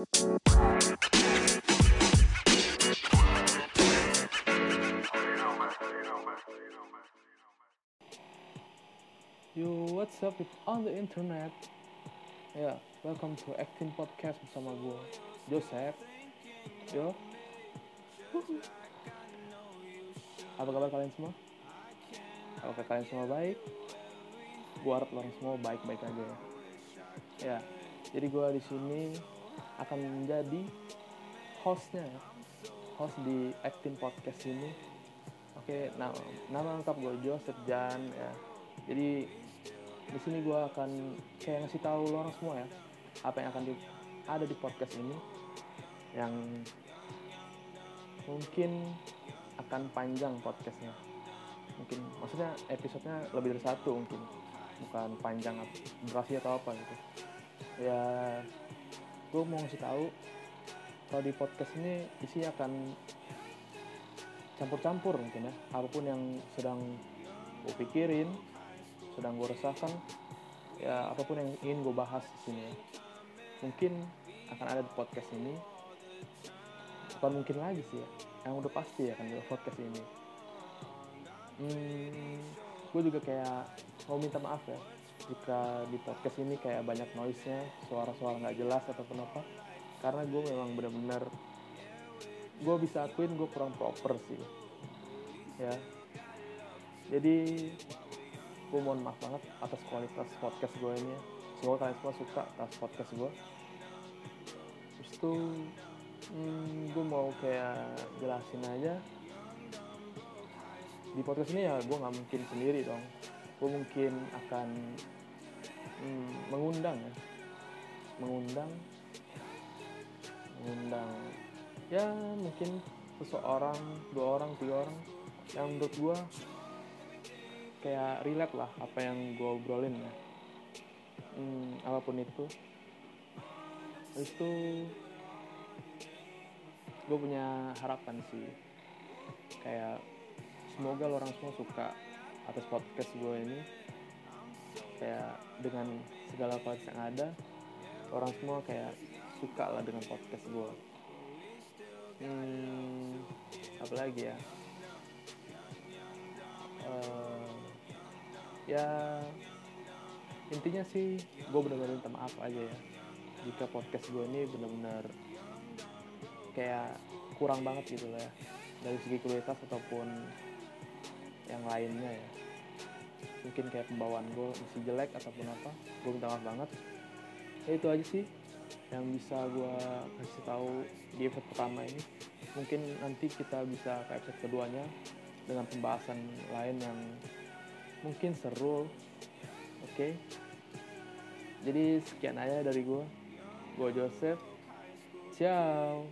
Yo, what's up with on the internet? Ya, welcome to Acting Podcast bersama gue, Joseph. Yo. Apa kabar kalian semua? Apakah kalian semua baik? Gue harap kalian semua baik-baik aja ya. Ya, jadi gue di sini akan menjadi hostnya ya. Host di Acting Podcast ini. Oke, nama, nama lengkap gue Joseph Jan ya. Jadi di sini gue akan kayak ngasih tahu lo orang semua ya apa yang akan di, ada di podcast ini yang mungkin akan panjang podcastnya mungkin maksudnya episodenya lebih dari satu mungkin bukan panjang durasi atau apa gitu ya gue mau ngasih tahu kalau di podcast ini isi akan campur-campur mungkin ya. Apa pun yang sedang gue pikirin sedang gue resahkan ya apa pun yang ingin gue bahas di sini ya. mungkin akan ada di podcast ini. Bukan mungkin lagi sih ya yang udah pasti akan di podcast ini. Hmm, gue juga kayak mau minta maaf ya jika di podcast ini kayak banyak noise nya suara-suara nggak jelas ataupun apa. Karena gue memang benar-benar gue bisa akuin gue kurang proper sih. Ya. Jadi gue mohon maaf banget atas kualitas podcast gue ini ya. semoga kalian semua suka atas podcast gue terus itu hmm, gue mau kayak jelasin aja. Di podcast ini ya gue nggak mungkin sendiri dong. Gue mungkin akan hmm, mengundang ya. Mengundang. Mengundang. Ya mungkin seseorang dua orang tiga orang. Yang menurut gue kayak relate lah apa yang gue obrolin ya. Hmm, apa pun itu. Itu gue punya harapan sih. Kayak semoga lo orang semua suka atas podcast gue ini kayak dengan segala kualitas yang ada orang semua kayak suka lah dengan podcast gue hmm, apa lagi ya? Uh, ya intinya sih gue benar-benar minta maaf aja ya jika podcast gue ini benar-benar kayak kurang banget gitu lah ya dari segi kualitas ataupun yang lainnya ya mungkin kayak pembawaan gue masih jelek ataupun apa gue minta maaf banget. Ya itu aja sih yang bisa gue kasih tahu di episode pertama ini. Mungkin nanti kita bisa ke episode keduanya dengan pembahasan lain yang mungkin seru. Oke. Okay? jadi sekian aja dari gue gue Joseph. Ciao